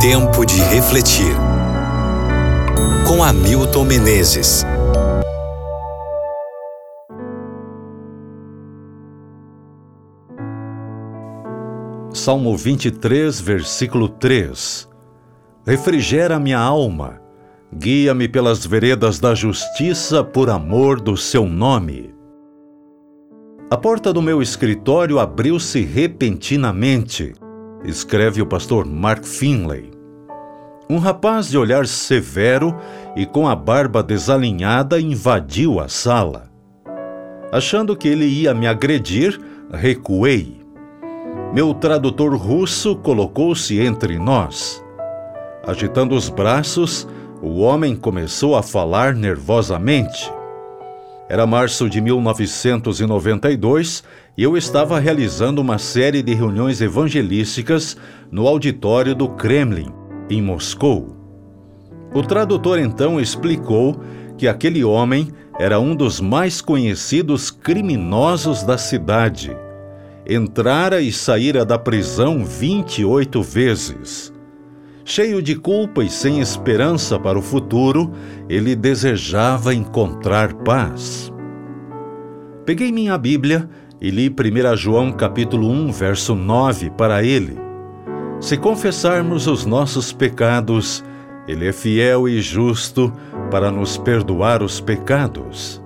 Tempo de refletir. Com Hamilton Menezes. Salmo 23, versículo 3. Refrigera minha alma, guia-me pelas veredas da justiça por amor do seu nome. A porta do meu escritório abriu-se repentinamente, escreve o pastor Mark Finlay. Um rapaz de olhar severo e com a barba desalinhada invadiu a sala. Achando que ele ia me agredir, recuei meu tradutor russo colocou-se entre nós. Agitando os braços, o homem começou a falar nervosamente. Era março de 1992 e eu estava realizando uma série de reuniões evangelísticas no auditório do Kremlin, em Moscou. O tradutor então explicou que aquele homem era um dos mais conhecidos criminosos da cidade entrara e saíra da prisão 28 vezes. Cheio de culpa e sem esperança para o futuro, ele desejava encontrar paz. Peguei minha Bíblia e li 1 João capítulo 1, verso 9 para ele. Se confessarmos os nossos pecados, ele é fiel e justo para nos perdoar os pecados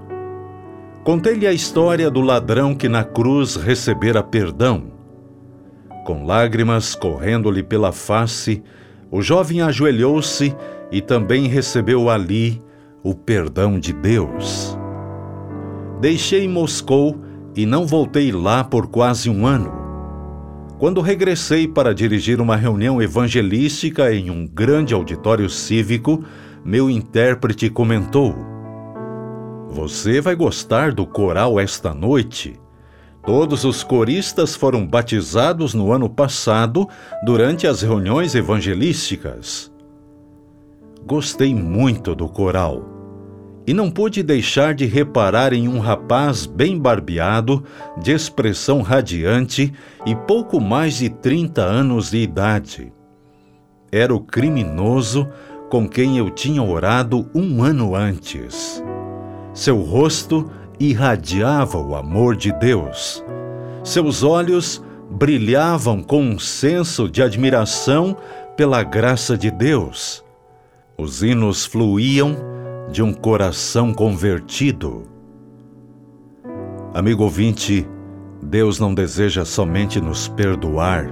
Contei-lhe a história do ladrão que na cruz recebera perdão. Com lágrimas correndo-lhe pela face, o jovem ajoelhou-se e também recebeu ali o perdão de Deus. Deixei Moscou e não voltei lá por quase um ano. Quando regressei para dirigir uma reunião evangelística em um grande auditório cívico, meu intérprete comentou: você vai gostar do coral esta noite. Todos os coristas foram batizados no ano passado durante as reuniões evangelísticas. Gostei muito do coral e não pude deixar de reparar em um rapaz bem barbeado, de expressão radiante e pouco mais de 30 anos de idade. Era o criminoso com quem eu tinha orado um ano antes. Seu rosto irradiava o amor de Deus. Seus olhos brilhavam com um senso de admiração pela graça de Deus. Os hinos fluíam de um coração convertido. Amigo ouvinte, Deus não deseja somente nos perdoar,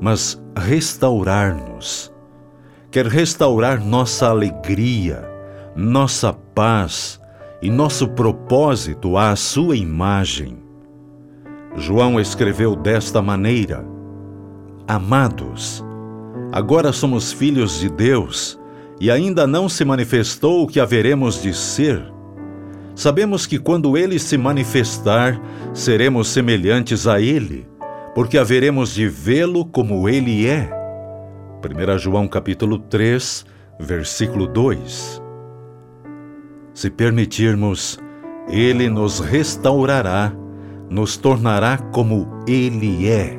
mas restaurar-nos. Quer restaurar nossa alegria, nossa paz, e nosso propósito à sua imagem. João escreveu desta maneira: Amados, agora somos filhos de Deus e ainda não se manifestou o que haveremos de ser. Sabemos que quando ele se manifestar, seremos semelhantes a ele, porque haveremos de vê-lo como ele é. 1 João capítulo 3, versículo 2. Se permitirmos, Ele nos restaurará, nos tornará como Ele é.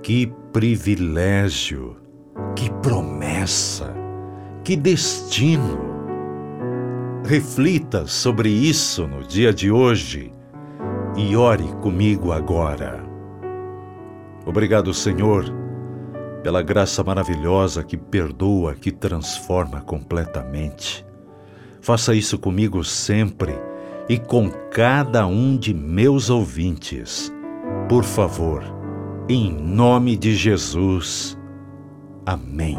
Que privilégio, que promessa, que destino! Reflita sobre isso no dia de hoje e ore comigo agora. Obrigado, Senhor, pela graça maravilhosa que perdoa, que transforma completamente. Faça isso comigo sempre e com cada um de meus ouvintes. Por favor, em nome de Jesus. Amém.